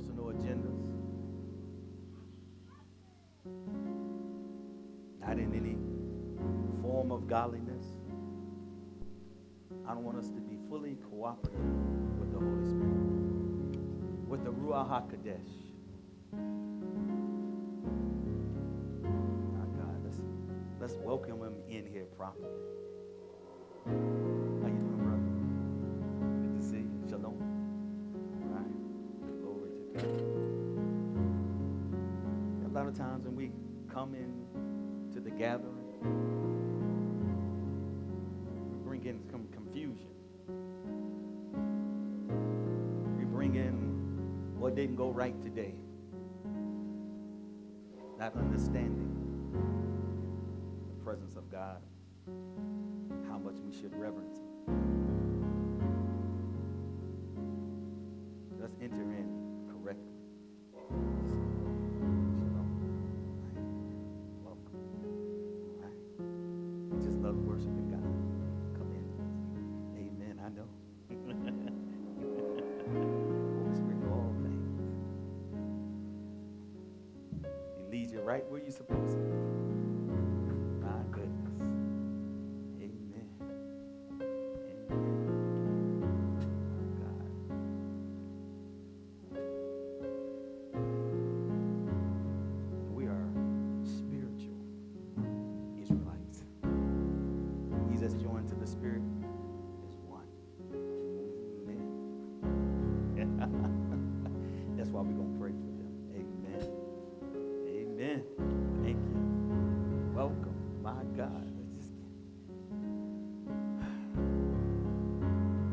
personal agendas, not in any form of godliness. I don't want us to be fully cooperative with the Holy Spirit, with the Ruach HaKodesh. My God, let's, let's welcome him in here properly. Of times when we come in to the gathering, we bring in some confusion. We bring in what didn't go right today. Not understanding the presence of God, how much we should reverence you right where My God.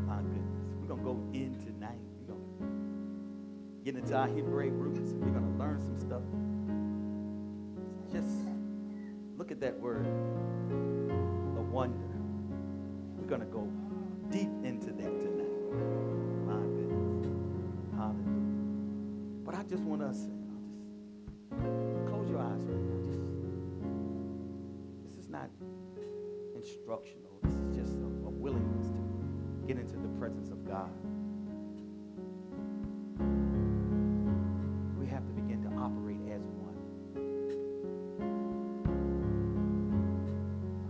My goodness. We're going to go in tonight. We're going to get into our Hebraic roots. We're going to learn some stuff. Just look at that word, the wonder. We're going to go deep into that tonight. My goodness. Hallelujah. But I just want us, instructional. This is just a, a willingness to get into the presence of God. We have to begin to operate as one.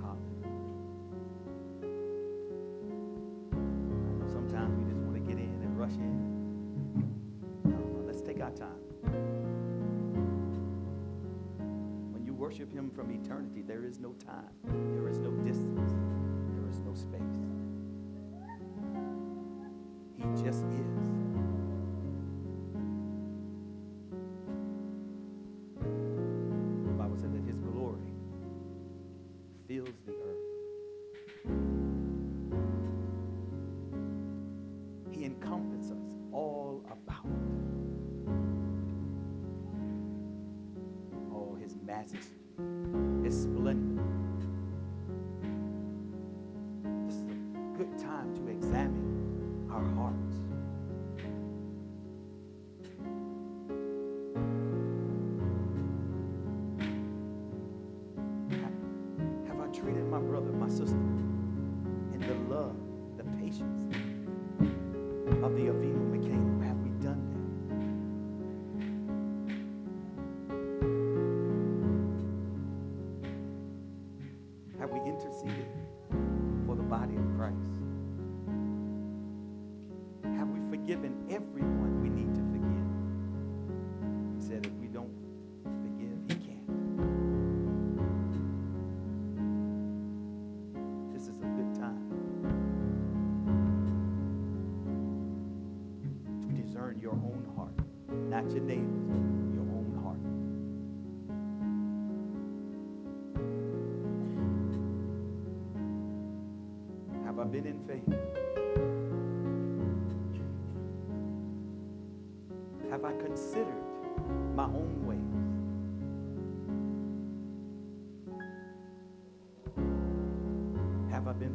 Hallelujah. Sometimes we just want to get in and rush in. No, no, let's take our time. When you worship Him from eternity, there is no time, of the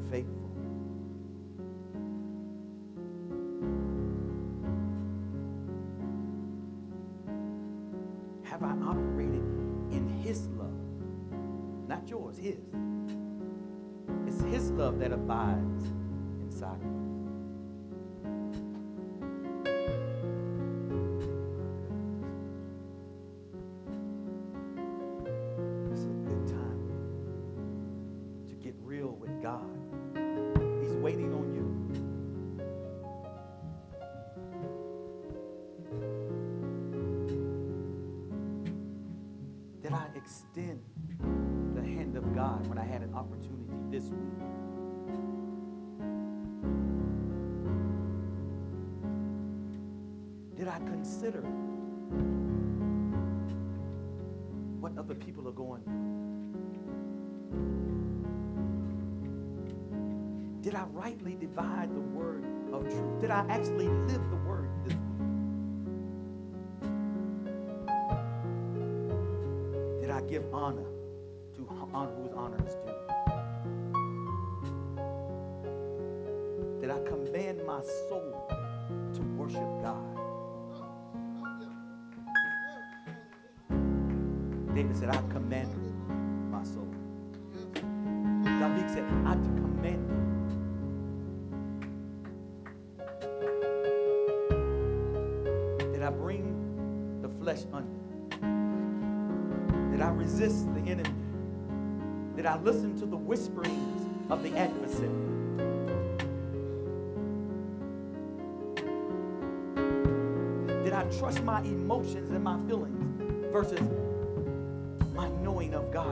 faithful? Have I operated in His love? Not yours, His. It's His love that abides Consider what other people are going through? Did I rightly divide the word of truth? Did I actually live the word this week? Did I give honor to honor whose honor is due? Did I command my soul David said, I commanded my soul. David said, I commanded. Did I bring the flesh under? Did I resist the enemy? Did I listen to the whisperings of the adversary? Did I trust my emotions and my feelings versus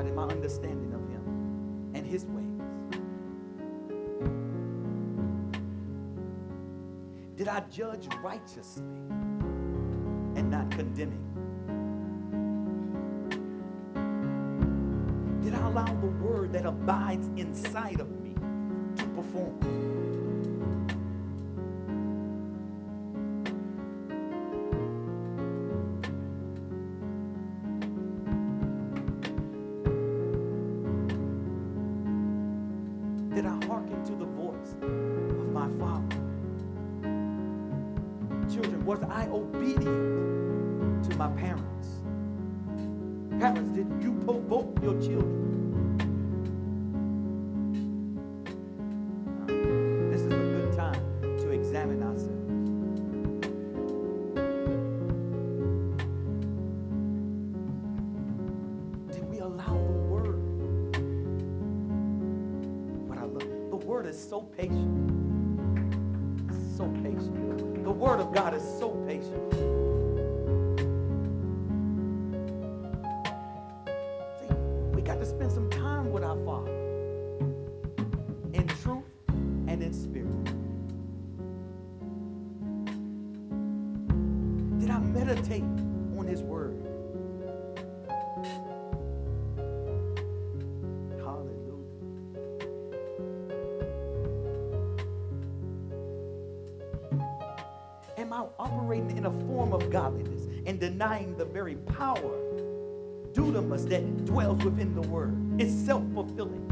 God and my understanding of Him and His ways? Did I judge righteously and not condemning? Did I allow the word that abides inside of me to perform? So patient. So patient. The word of God is so form of godliness and denying the very power, dunamis, that dwells within the word? It's self fulfilling.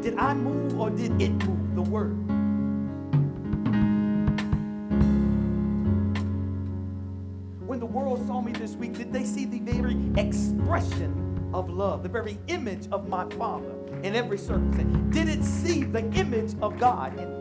Did I move or did it move the word? When the world saw me this week, did they see the very expression of love, the very image of my Father in every circumstance? Did it see the image of God in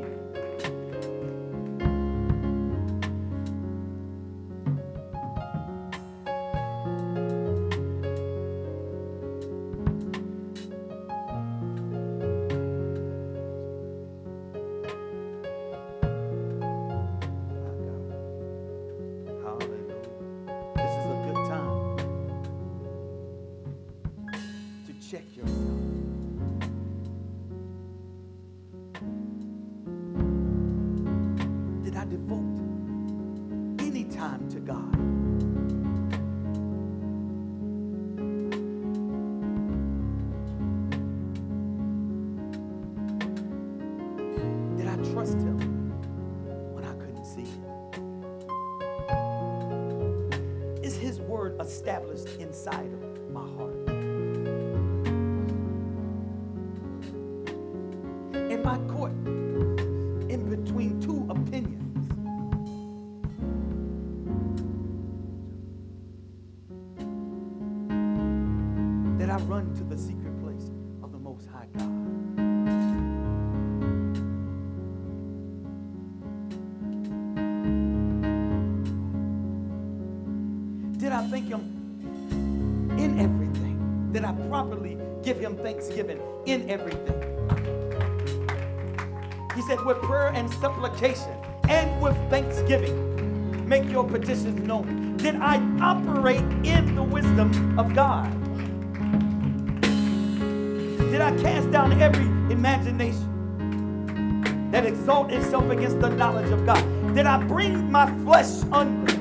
To the secret place of the Most High God. Did I thank Him in everything? Did I properly give Him thanksgiving in everything? He said, with prayer and supplication and with thanksgiving, make your petitions known? Did I operate in the wisdom of God? I cast down every imagination that exalt itself against the knowledge of God? Did I bring my flesh under?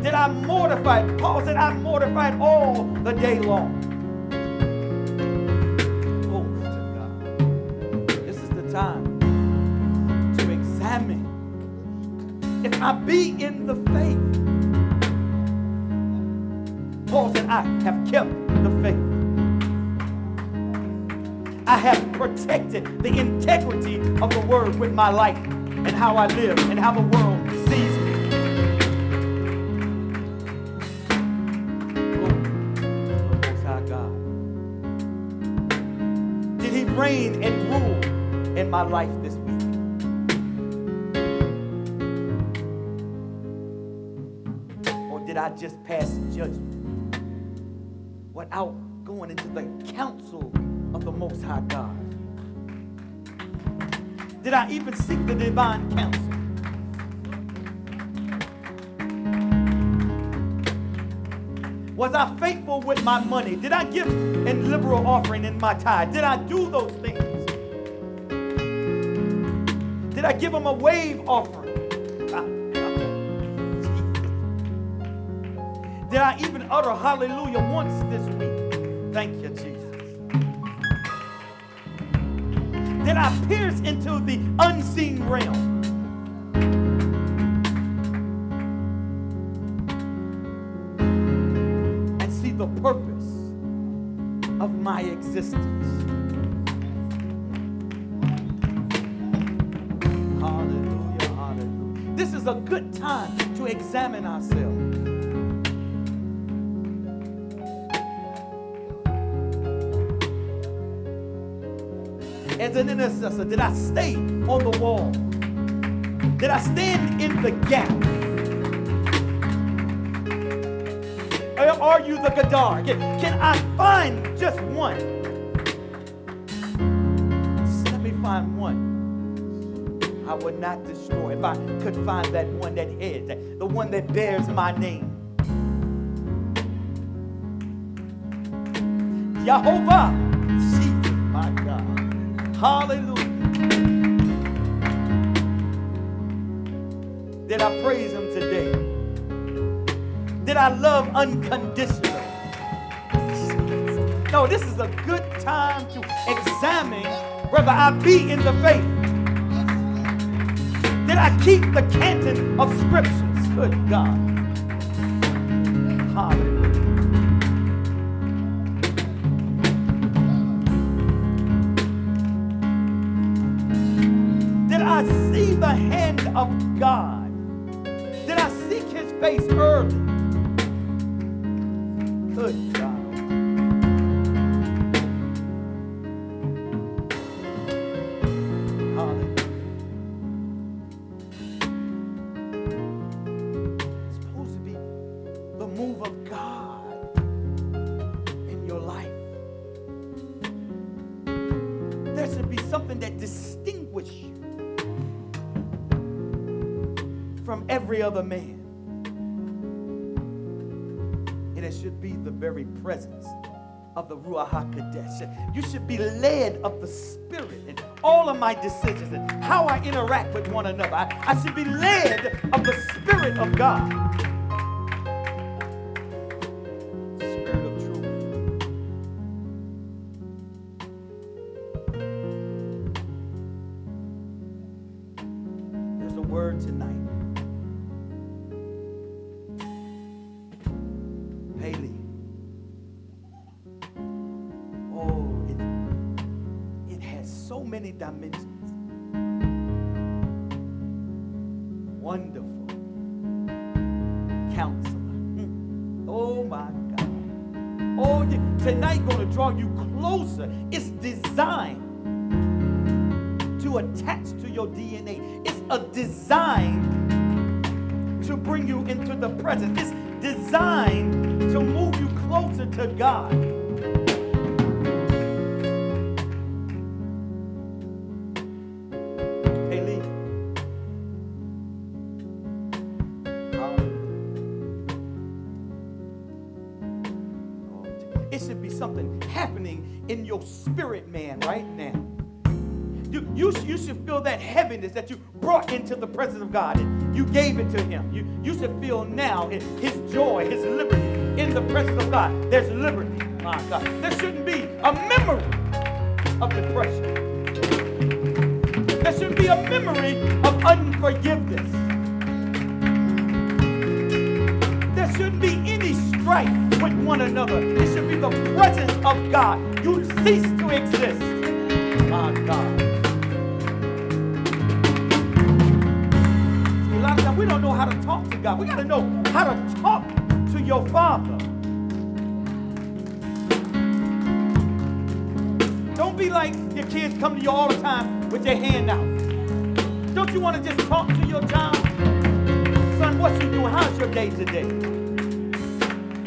Did I mortify? Paul said, I mortified all the day long. Of the word with my life and how I live and how the world sees me. Oh, God. Did he reign and rule in my life this week? Or did I just pass judgment without going into the counsel of the Most High God? Did I even seek the divine counsel? Was I faithful with my money? Did I give in liberal offering in my tithe? Did I do those things? Did I give him a wave offering? Did I even utter hallelujah once this week? Thank you, Jesus. Did I pierce into the unseen realm? And see the purpose of my existence. Hallelujah, hallelujah. This is a good time to examine ourselves. An intercessor, did I stay on the wall? Did I stand in the gap? Are you the Gadar? Can, can I find just one? Just let me find one. I would not destroy if I could find that one that is, the one that bears my name. Jehovah. Hallelujah. Did I praise him today? Did I love unconditionally? No, this is a good time to examine whether I be in the faith. Did I keep the canon of scriptures? Good God. Hallelujah. Face early? You should be led of the Spirit in all of my decisions and how I interact with one another. I, I should be led of the Spirit of God. Wonderful. Counselor. Mm. Oh my God. Oh, tonight going to draw you closer. It's designed to attach to your DNA. It's a design to bring you into the present. It's designed to move you closer to God. Heaviness that you brought into the presence of God and you gave it to Him. You, you should feel now His, his joy, His liberty in the presence of God. There's liberty, my God. There shouldn't be a memory of depression. There shouldn't be a memory of unforgiveness. There shouldn't be any strife with one another. It should be the presence of God. You cease to exist. My God. God. We got to know how to talk to your Father. Don't be like your kids come to you all the time with their hand out. Don't you want to just talk to your child? Son, what you doing? How's your day today?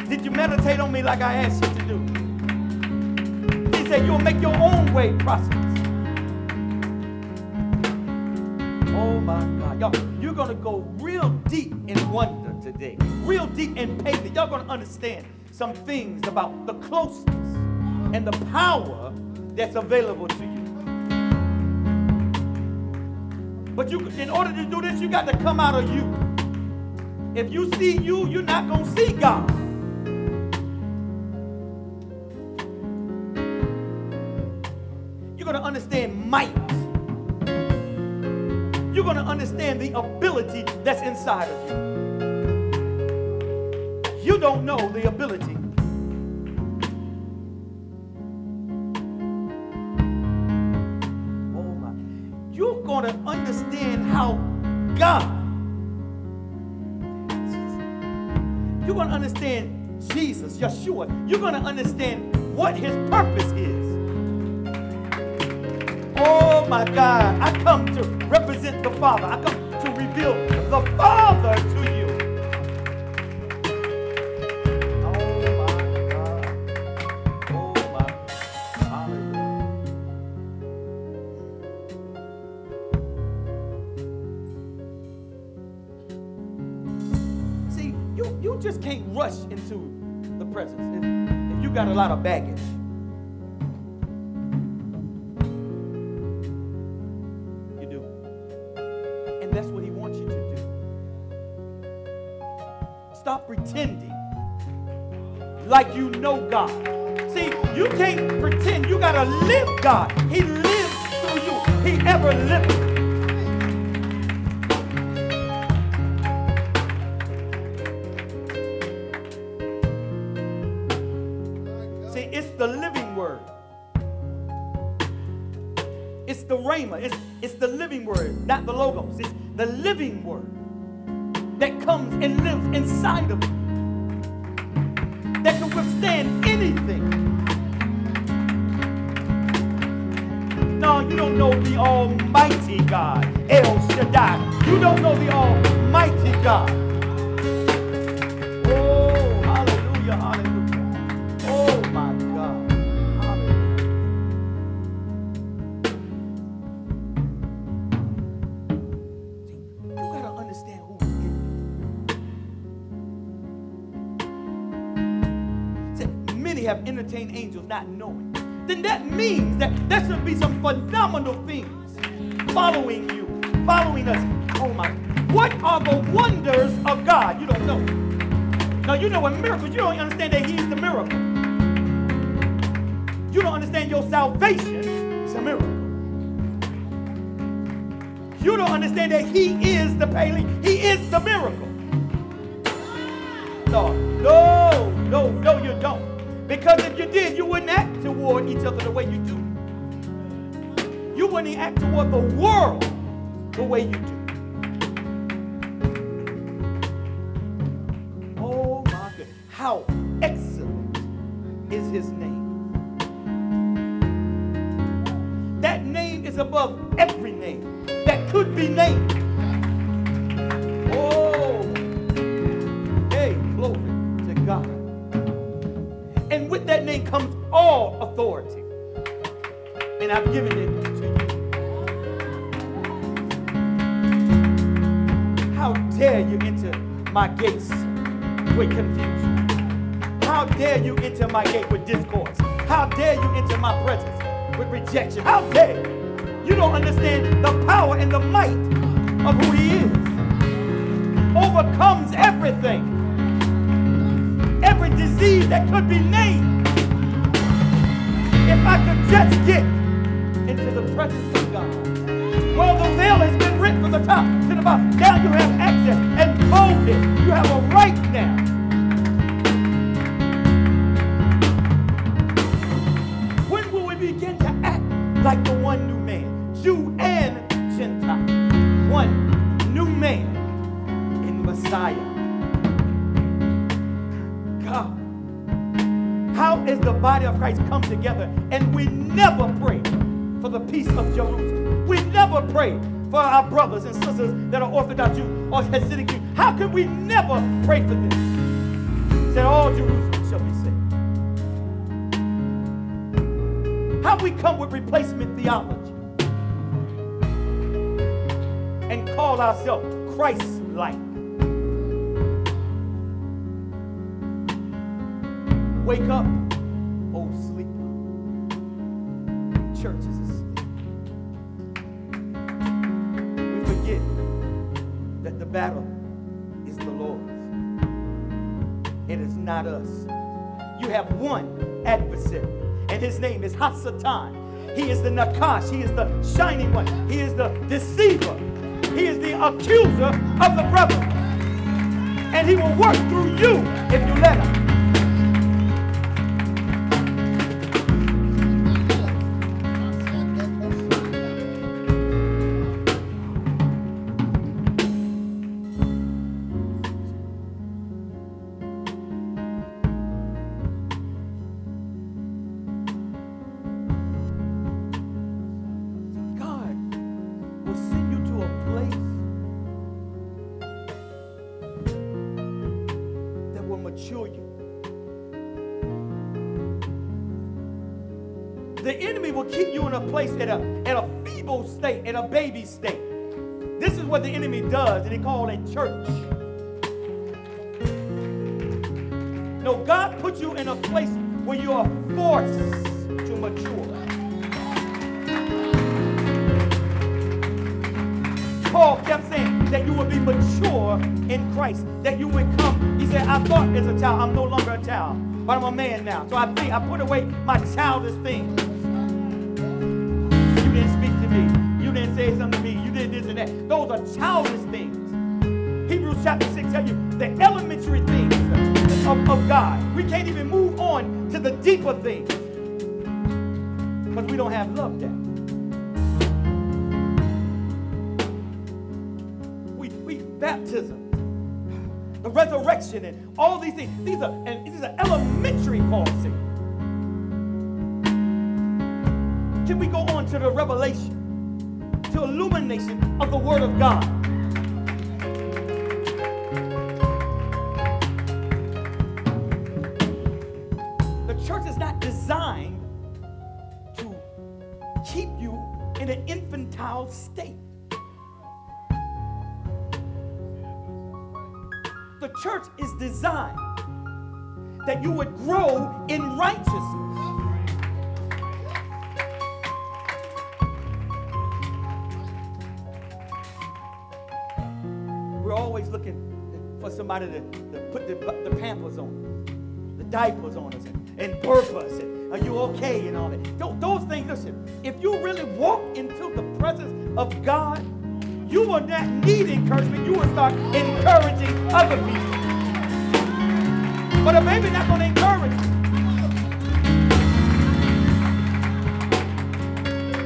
Did you meditate on me like I asked you to do? He said, You'll make your own way prosperous. Oh my God. Y'all, you're going to go today, real deep in pain. Y'all to understand some things about the closeness and the power that's available to you. But you, in order to do this, you got to come out of you. If you see you, you're not to see God. You're to understand might. You're to understand the ability that's inside of you. You don't know the ability. Oh my. You're going to understand how God, you're going to understand Jesus, Yeshua. You're going to understand what his purpose is. Oh my God, I come to represent the Father. I come to reveal the Father to you. Got a lot of baggage. It's the rhema. It's, it's the living word, not the logos. It's the living word that comes and lives inside of you. That can withstand anything. No, you don't know the Almighty God, El Shaddai. You don't know the Almighty God. Not knowing. Then that means that there should be some phenomenal things following you, following us. Oh my. What are the wonders of God? You don't know. Now you know what miracles, you don't understand that He's the miracle. You don't understand your salvation is a miracle. You don't understand that He is the paling, He is the miracle. No, no, no, no, you don't. Because if you did, you wouldn't act toward each other the way you do. You wouldn't act toward the world the way you do. Dare you enter my gates with confusion? How dare you enter my gate with discourse? How dare you enter my presence with rejection? How dare you? You don't understand the power and the might of who he is. Overcomes everything. Every disease that could be named. If I could just get into the presence of God. Well, the veil has been ripped from the top to the bottom. Now you have access and boldness. You have a right now. When will we begin to act like the one new man, Jew and Gentile? One new man in Messiah. God, how is the body of Christ come together and we never pray for the peace of Jerusalem? We never pray for our brothers and sisters that are Orthodox Jews or Hasidic Jews. How can we never pray for them? That all Jerusalem shall be saved. How we come with replacement theology and call ourselves Christ-like. Wake up, and his name is Hasatan. He is the Nakash. He is the shining one. He is the deceiver. He is the accuser of the brother. And he will work through you if you let baby state. This is what the enemy does, and he calls a church. No, God put you in a place where you are forced to mature. Paul kept saying that you will be mature in Christ, that you would come. He said, I thought as a child, I'm no longer a child, but I'm a man now. So I think I put away my childish things. Say something to me. You did this and that. Those are childish things. Hebrews chapter 6 tell you the elementary things of, of God. We can't even move on to the deeper things because we don't have love down. We, we baptism, the resurrection, and all these things. These are and these are elementary, Paul. Can we go on to the revelation? Illumination of the Word of God. The church is not designed to keep you in an infantile state. The church is designed that you would grow in righteousness. Somebody to, to put the, the pampers on, the diapers on us, and, and burp us, and are you okay, and all that. Those, those things, listen, if you really walk into the presence of God, you will not need encouragement. You will start encouraging other people. But a baby not going to encourage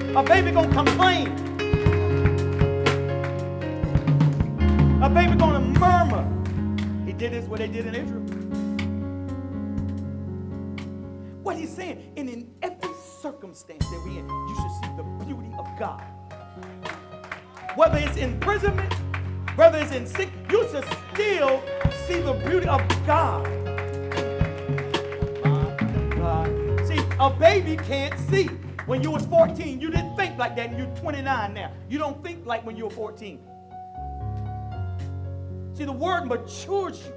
you. A baby going to complain. Did is what they did in Israel. What he's saying, and in every circumstance that we're in, you should see the beauty of God. Whether it's imprisonment, whether it's in sick, you should still see the beauty of God. God. See, a baby can't see. When you was 14, you didn't think like that, and you're 29 now. You don't think like when you were 14. See, the word matures you.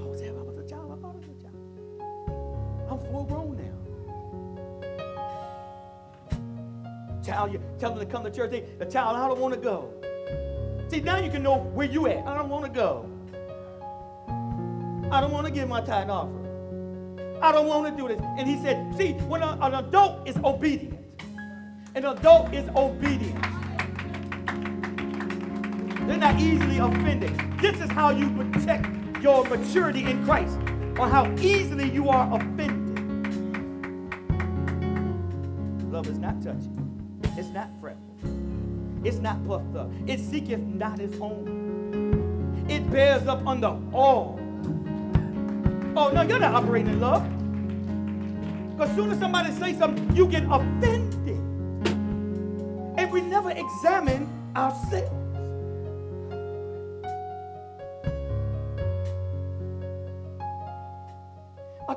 I was having, I child. I thought was a child. I'm full grown now. Child, you tell them to come to church. They, the child, I don't want to go. See, now you can know where you at. I don't want to go. I don't want to give my tithe and. I don't want to do this. And he said, see, when a, an adult is obedient, an adult is obedient. They're not easily offended. This is how you protect your maturity in Christ, or how easily you are offended. Love is not touchy. It's not fretful. It's not puffed up. It seeketh not its own. It bears up under all. Oh, no, you're not operating in love. Because soon as somebody says something, you get offended. And we never examine ourselves.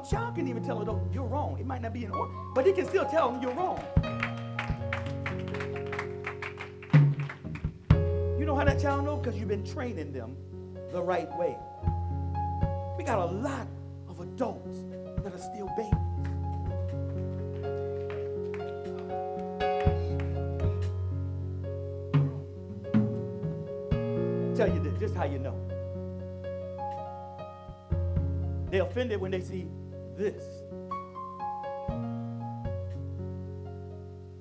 Child can even tell it, oh, you're wrong. It might not be in order, but he can still tell them you're wrong. You know how that child knows? Because you've been training them the right way. We got a lot of adults that are still babies. Tell you this, just how you know. They're offended when they see this.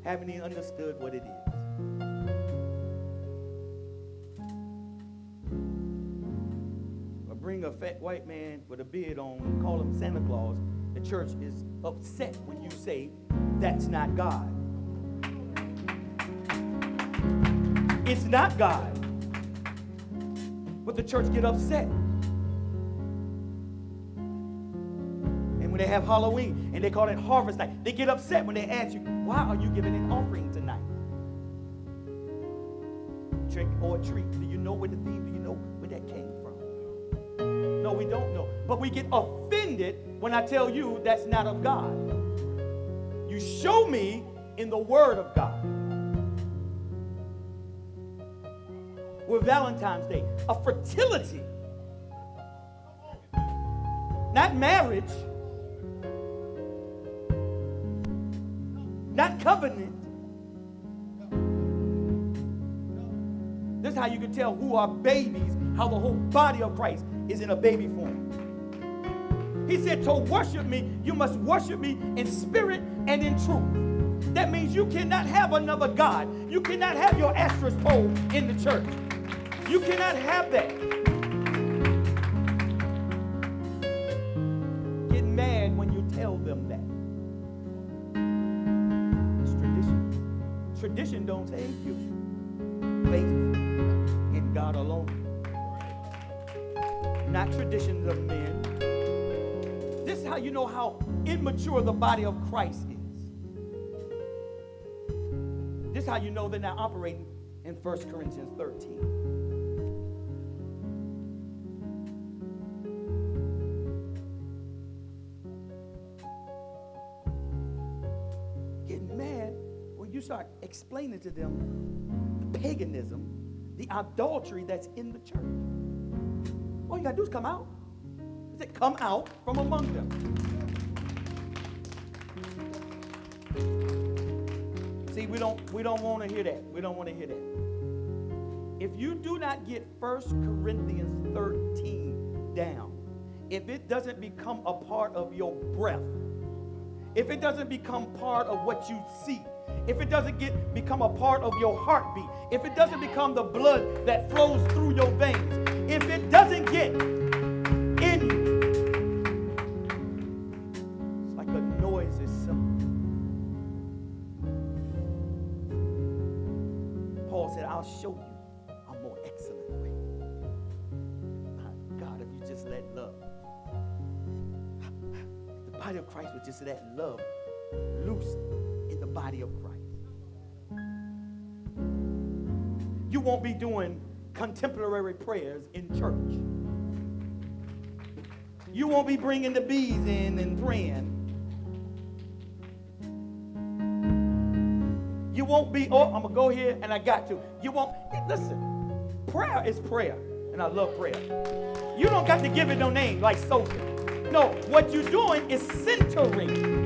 Haven't even understood what it is. Or bring a fat white man with a beard on and call him Santa Claus. The church is upset when you say that's not God. It's not God. But the church get upset. They have Halloween and they call it harvest night, they get upset when they ask you, why are you giving an offering tonight? Trick or treat. Do you know where the theme, do you know where that came from? No, we don't know. But we get offended when I tell you that's not of God. You show me in the Word of God. with Valentine's Day, a fertility, not marriage, not covenant. This is how you can tell who are babies, how the whole body of Christ is in a baby form. He said, To worship me, you must worship me in spirit and in truth. That means you cannot have another God. You cannot have your Asherah pole in the church. You cannot have that. Immature the body of Christ is. This is how you know they're not operating in 1 Corinthians 13. Getting mad when you start explaining to them the paganism, the idolatry that's in the church. All you got to do is come out. He said, Come out from among them. We don't we don't want to hear that. We don't want to hear that. If you do not get 1 Corinthians 13 down, if it doesn't become a part of your breath, if it doesn't become part of what you see, if it doesn't get become a part of your heartbeat, if it doesn't become the blood that flows through your veins, if it doesn't get let love loose in the body of Christ. You won't be doing contemporary prayers in church. You won't be bringing the bees in and praying. You won't be, oh, I'm going to go here and I got to. You won't, listen, prayer is prayer, and I love prayer. You don't got to give it no name like Sophie. No, what you're doing is centering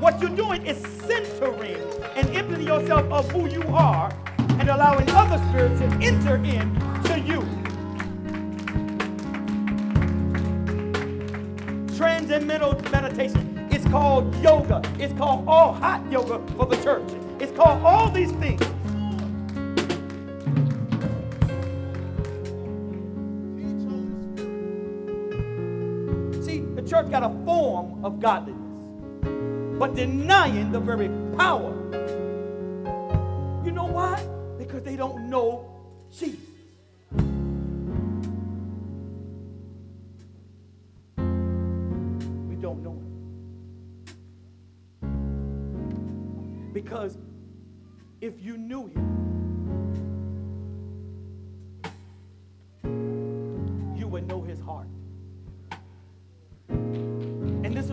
what you're doing is centering and emptying yourself of who you are and allowing other spirits to enter in to you. Transcendental meditation. It's called yoga. It's called all hot yoga for the church. It's called all these things. Got a form of godliness, but denying the very power. You know why? Because they don't know Jesus. We don't know him. Because if you knew him,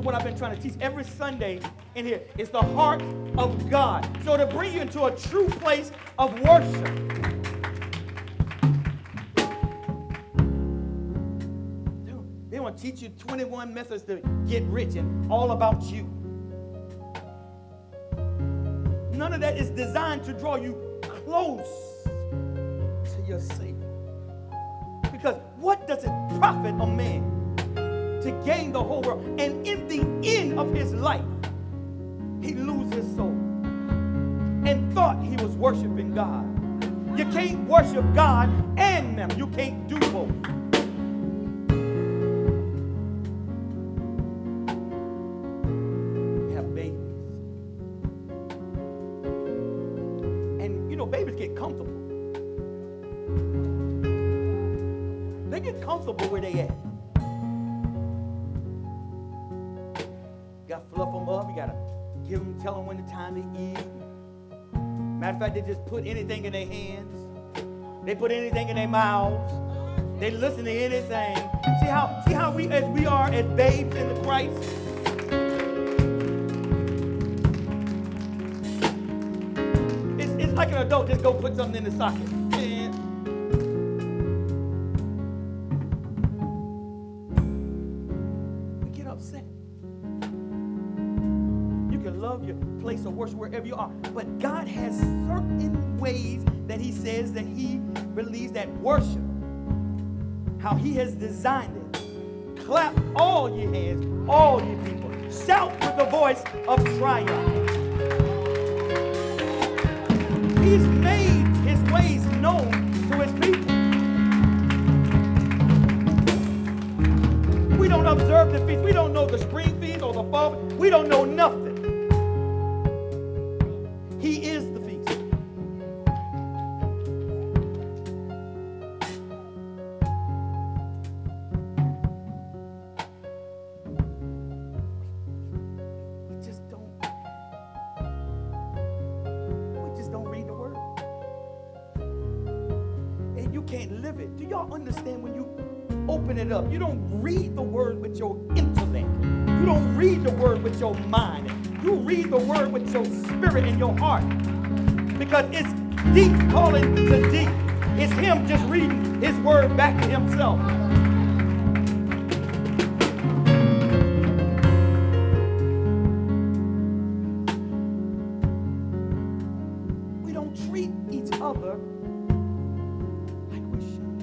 what I've been trying to teach every Sunday in here. It's the heart of God. So to bring you into a true place of worship. They want to teach you 21 methods to get rich and all about you. None of that is designed to draw you close to your Savior. Because what does it profit a man to gain the whole world and in the end of his life, he loses his soul and thought he was worshiping God? You can't worship God and them. You can't do both. They just put anything in their hands. They put anything in their mouths. They listen to anything. See how see how we as we are as babes in the Christ. It's, it's like an adult just go put something in the socket. We get upset. You can love your place of worship wherever you are, but worship, how He has designed it. Clap all ye hands, all ye people. Shout with the voice of triumph. He's made His ways known to His people. We don't observe the feast. We don't know the spring feast or the fall. We don't know nothing. Because it's deep calling to deep. It's him just reading his word back to himself. We don't treat each other like we should.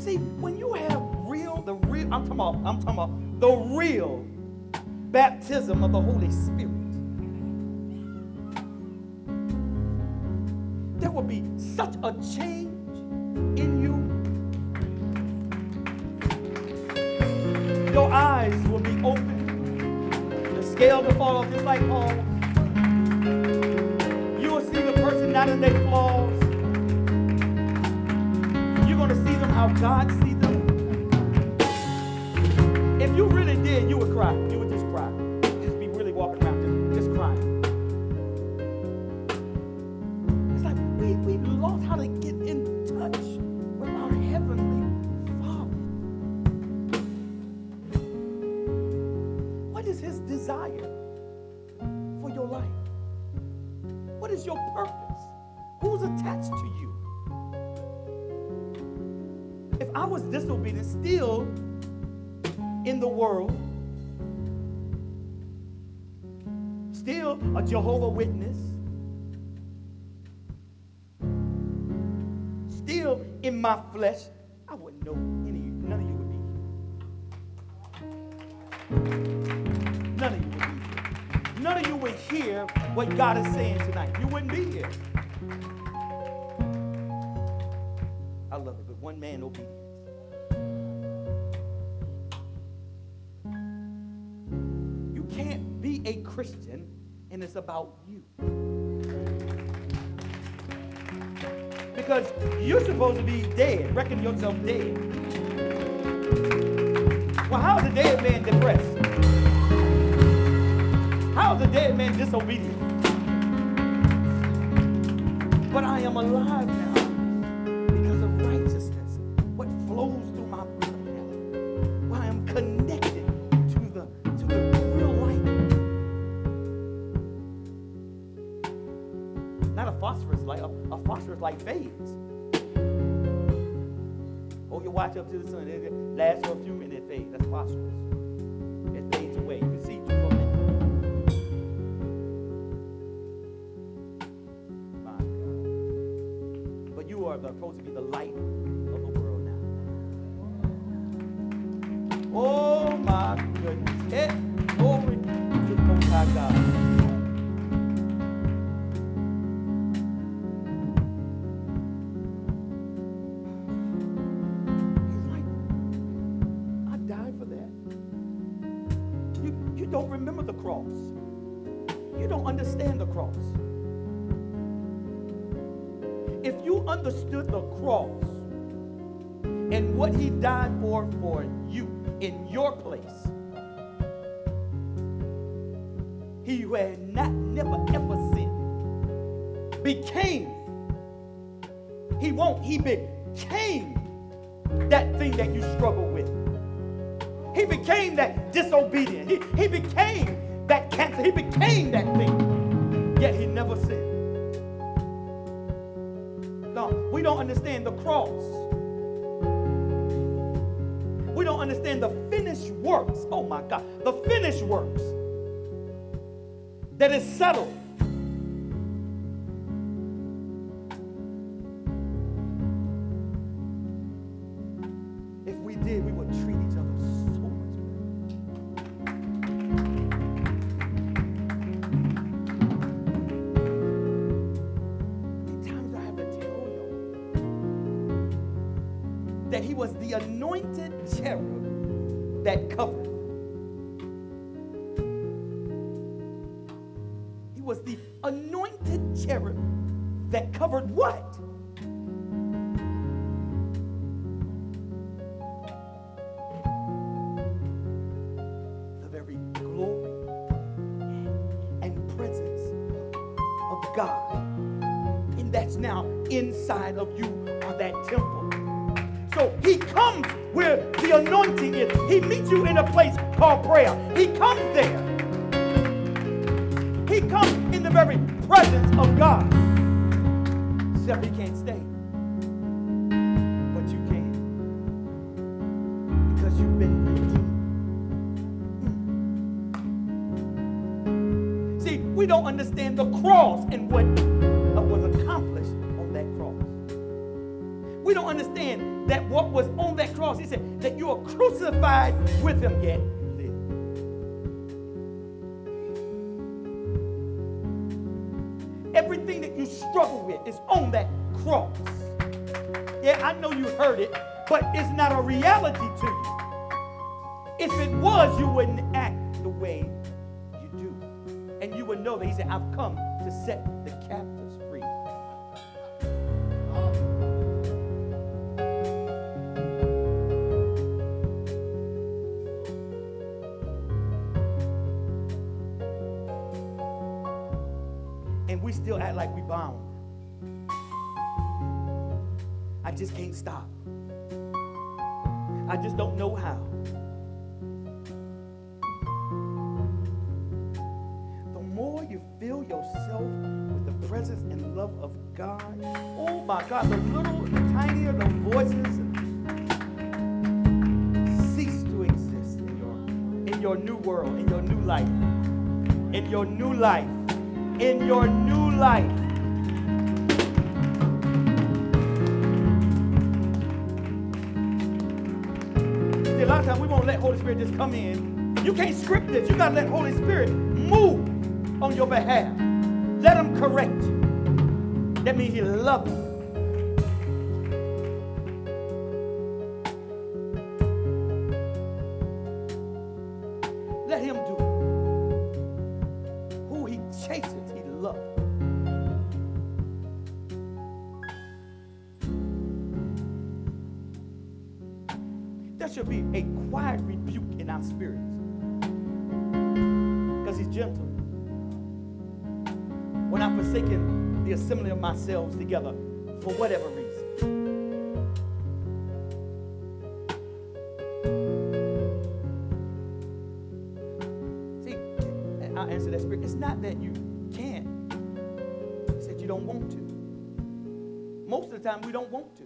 See, when you have real, the real, I'm talking about, I'm talking about the real baptism of the Holy Spirit. A change in you. Your eyes will be open. The scale will fall off just like Paul. You will see the person not in their flaws. You're going to see them how God sees Jehovah Witness, still in my flesh, I wouldn't know any, none of you would be here. None of you would be here. None of you would hear what God is saying tonight. You wouldn't be here. I love it, but one man obedience. You can't be a Christian and it's about you. Because you're supposed to be dead, reckon yourself dead. Well, how is a dead man depressed? How is a dead man disobedient? But I am alive now light fades. Hold your watch up to the sun. It lasts for a few minutes, it fades. That's phosphorus. It fades away. You can see for a minute. My God. But you are supposed to be the light of the world now. Oh my goodness. Eh, glory to the God. Understand the cross. If you understood the cross and what he died for for you in your place, he who had not never ever sinned became. He won't. He became that thing that you struggle with. He became that disobedient. He, he became that cancer. He became that thing. Yet he never sinned. No, we don't understand the cross. We don't understand the finished works. Oh my God. The finished works. That is settled. God. And that's now inside of you or that temple. So he comes where the anointing is. He meets you in a place called prayer. He comes there. He comes in the very presence of God. Except he can't crucified with him, yet. Everything that you struggle with is on that cross. Yeah, I know you heard it, but it's not a reality to you. If it was, you wouldn't act the way you do. And you would know that he said, I've come to set the captives stop. I just don't know how. The more you fill yourself with the presence and love of God, oh my God, the little tinier the voices cease to exist in your in your new world, in your new life. in your new life. In your new life. Just come in. You can't script this. You gotta let Holy Spirit move on your behalf. Let him correct you. That means he loves you. Ourselves together for whatever reason. See, I'll answer that spirit. It's not that you can't, it's that you don't want to. Most of the time, we don't want to.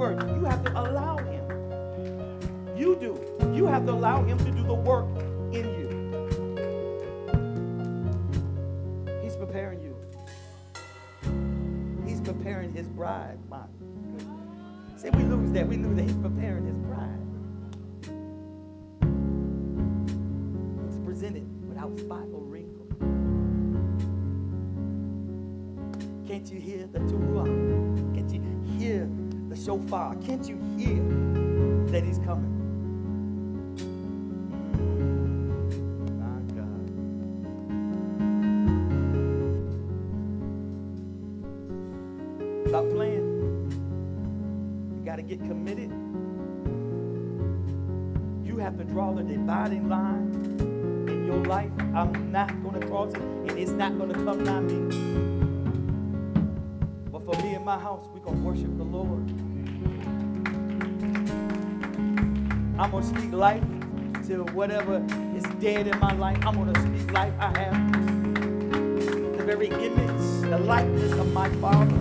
word. You have to allow Him. You do. You have to allow Him to do the work in you. He's preparing you, He's preparing His bride. My See, we lose that. We lose that. He's preparing His bride. It's presented without spot or wrinkle. Can't you hear the Teruah? Can't you hear? Far. Can't you hear that he's coming? Stop playing. You got to get committed. You have to draw the dividing line in your life. I'm not going to cross it, and it's not going to come by me. But for me and my house, we're going to worship the Lord. I'm going to speak life to whatever is dead in my life. I'm going to speak life. I have the very image, the likeness of my Father.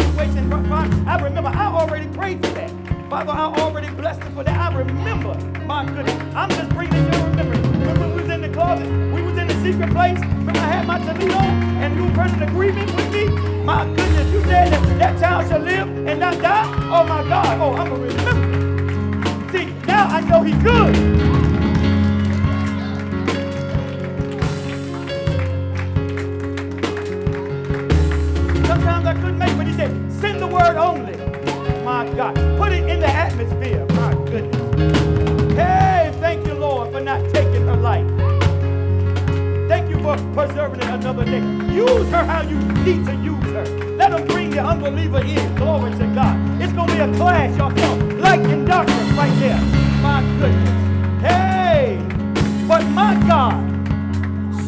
Situation. I remember I already prayed for that. Father, I already blessed you for that. I remember, my goodness. I'm just bringing it to remembrance. Remember we was in the closet? We was in the secret place. Remember I had my Toledo and you prayed an agreement with me? My goodness, you said that that child shall live and not die? Oh my God. Oh, I'm going to remember. See, now I know he's good. I couldn't make, but he said, send the word only my God. Put it in the atmosphere, my goodness. Hey, thank you, Lord, for not taking her life. Thank you for preserving it another day. Use her how you need to use her. Let them bring the unbeliever in. Glory to God. It's going to be a clash, y'all. Light and darkness right there. My goodness. Hey, but my God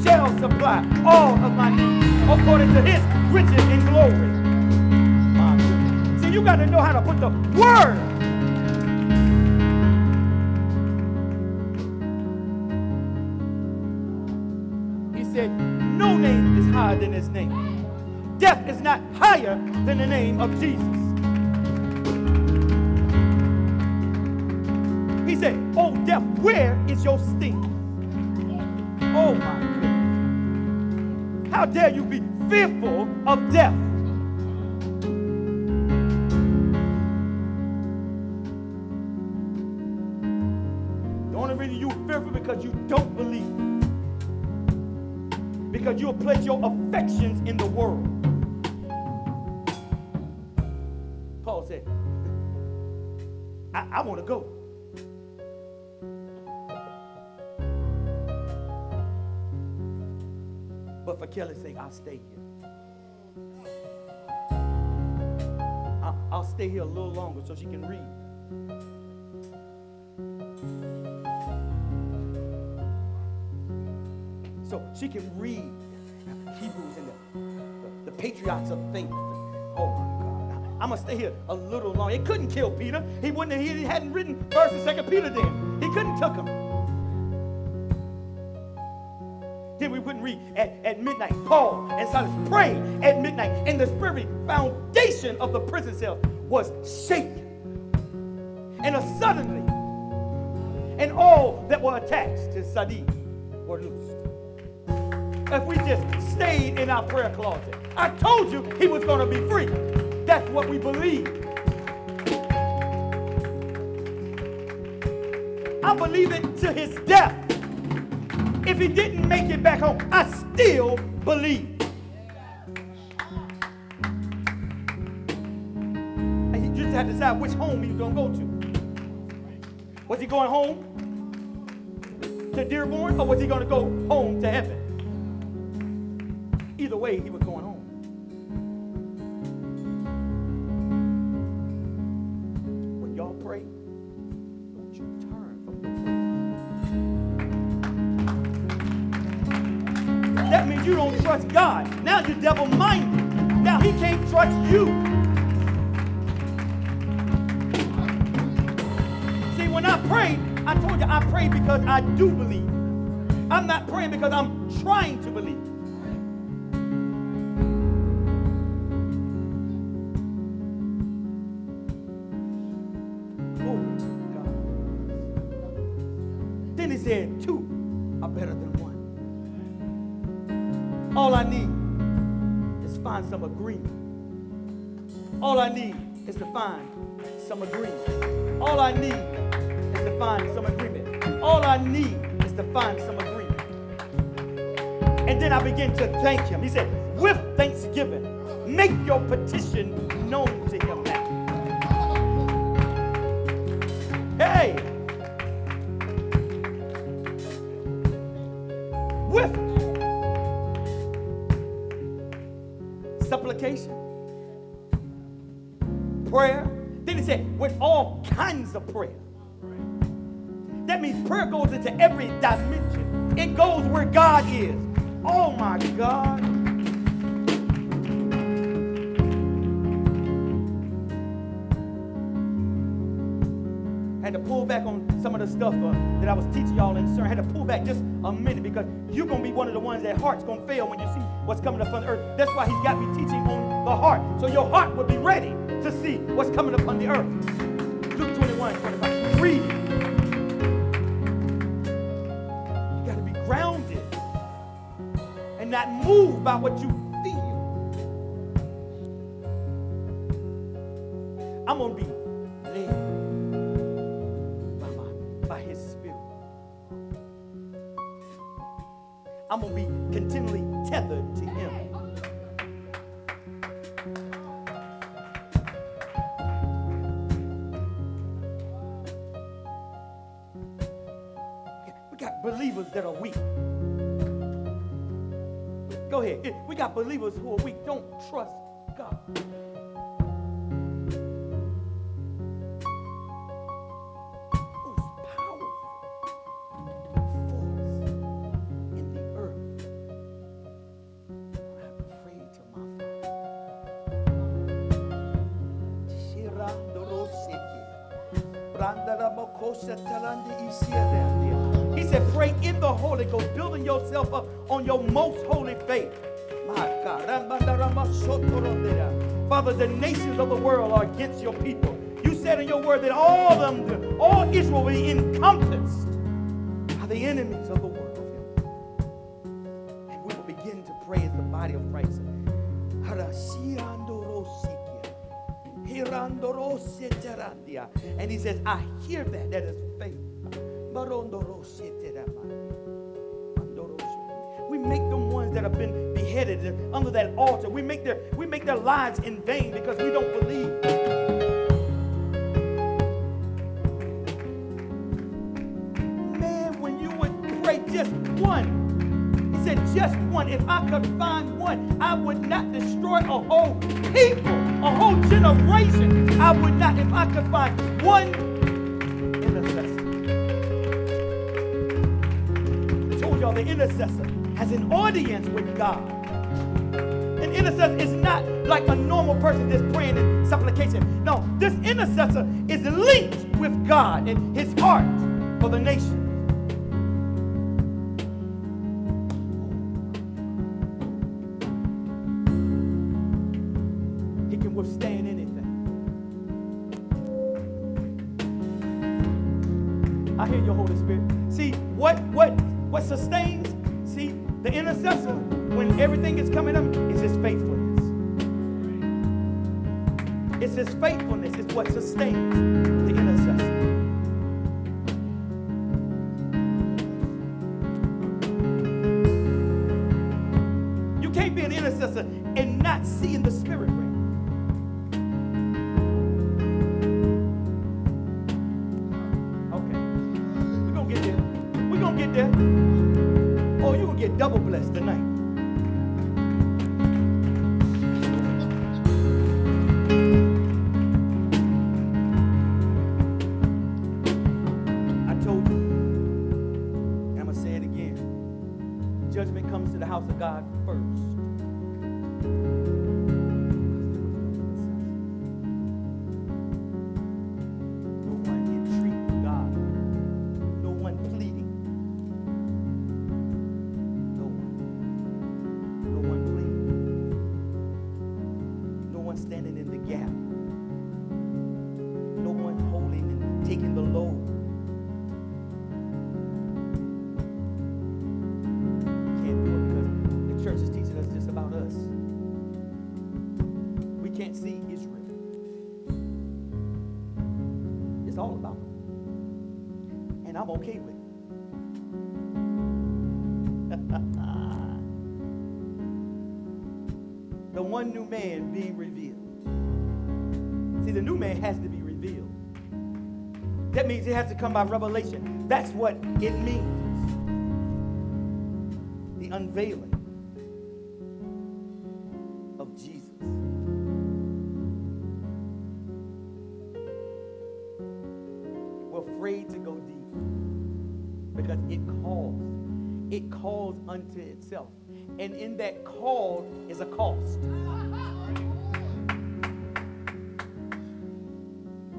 shall supply all of my needs according to his riches in glory you got to know how to put the word. He said, No name is higher than his name. Death is not higher than the name of Jesus. He said, Oh, death, where is your sting? Oh, my goodness. How dare you be fearful of death? Place your affections in the world. Paul said, I, I want to go. But for Kelly's sake, I'll stay here. I'll, I'll stay here a little longer so she can read. so she can read Hebrews and the, the, the patriarchs of faith. Oh my God. I'm gonna stay here a little long. It couldn't kill Peter. He wouldn't he hadn't written first and second Peter then. He couldn't took him. Then we wouldn't read at, at midnight. Paul and Silas prayed at midnight, and the spirit foundation of the prison cell was shaken. And suddenly, and all that were attached to Sadi were loosed if we just stayed in our prayer closet. I told you he was going to be free. That's what we believe. I believe it to his death. If he didn't make it back home, I still believe. And he just had to decide which home he was going to go to. Was he going home to Dearborn or was he going to go home to heaven? Either way, he was going home. When y'all pray, don't you turn from your prayer. That means you don't trust God. Now you're devil minded. Now he can't trust you. See, when I prayed, I told you I prayed because I do believe. I'm not praying because I'm trying to believe. Said two are better than one. All I need is find some agreement. All I need is to find some agreement. All I need is to find some agreement. All I need is to find some agreement. And then I begin to thank him. He said, with thanksgiving, make your petition known to him now. Hey, into every dimension. It goes where God is. Oh my God. had to pull back on some of the stuff uh, that I was teaching y'all in. I had to pull back just a minute because you're to be one of the ones that heart's to fail when you see what's coming upon the earth. That's why he's got me teaching on the heart. So your heart will be ready to see what's coming upon the earth. Not moved by what you feel. I'm going to be led by, my, by his spirit. I'm going to be continually tethered to him. We got believers that are weak. Go ahead. We got believers who are weak. Don't trust God. He said, pray in the Holy Ghost, building yourself up on your most holy Father, the nations of the world are against your people. You said in your word that all of them, all Israel will be encompassed by the enemies of the world. And we will begin to pray as the body of Christ. And he says, I hear that. That their lives in vain because we don't believe. Man, when you would pray just one, he said, just one. If I could find one, I would not destroy a whole people, a whole generation. I would not, if I could find one intercessor. I told y'all the intercessor has an audience with God. Intercessor is not like a normal person just praying in supplication. No, this intercessor is linked with God and his heart for the nation. He can withstand anything. I hear your Holy Spirit. See what what what sustains? See the intercessor when everything is coming up his faithfulness is what sustains one new man being revealed. See, the new man has to be revealed. That means it has to come by revelation. That's what it means. The unveiling unto itself. And in that call is a cost.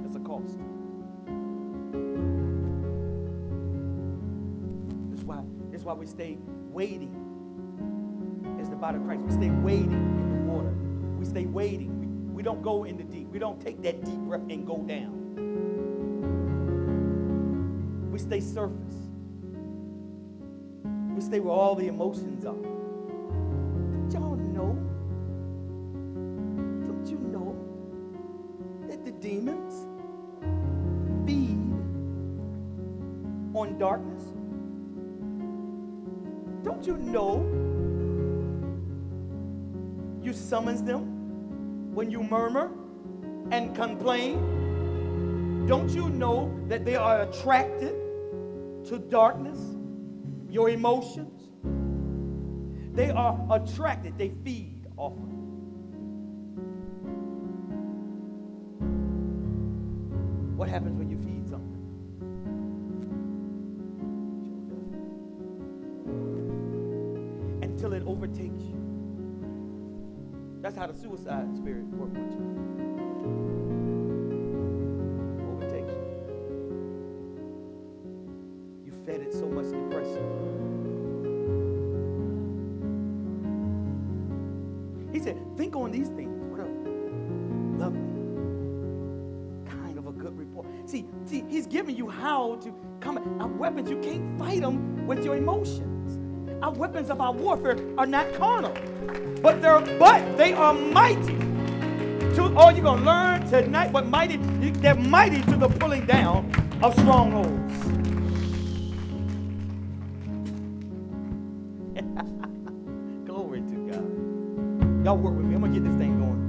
It's a cost. That's why, that's why we stay waiting as the body of Christ. We stay waiting in the water. We stay waiting. We, we don't go in the deep. We don't take that deep breath and go down. We stay surface. Stay where all the emotions are. Don't y'all know? Don't you know that the demons feed on darkness? Don't you know you summons them when you murmur and complain? Don't you know that they are attracted to darkness, your emotions? They are attracted, they feed off of it. What happens when you feed something? Until it overtakes you. That's how the suicide spirit works Fed so much depression. He said, think on these things. What lovely, kind of a good report. See, see, he's giving you how to come. Our uh, weapons, you can't fight them with your emotions. Our weapons of our warfare are not carnal, but they're but they are mighty. To oh, you're gonna learn tonight what mighty. They're mighty to the pulling down of strongholds. Y'all work with me. I'm gonna get this thing going.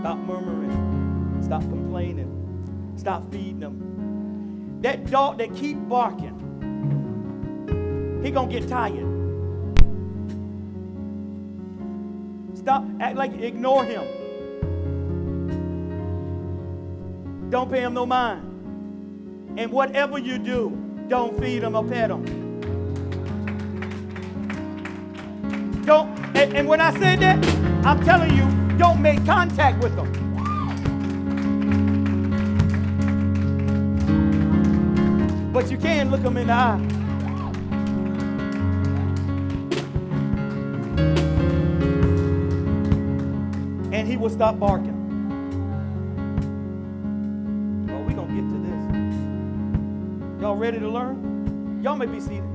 Stop murmuring. Stop complaining. Stop feeding them. That dog that keep barking, he gonna get tired. Stop act like you ignore him. Don't pay him no mind. And whatever you do, don't feed him or pet him. And, and when I say that, I'm telling you, don't make contact with them. But you can look them in the eye. And he will stop barking. We gonna get to this. Y'all ready to learn? Y'all may be seated.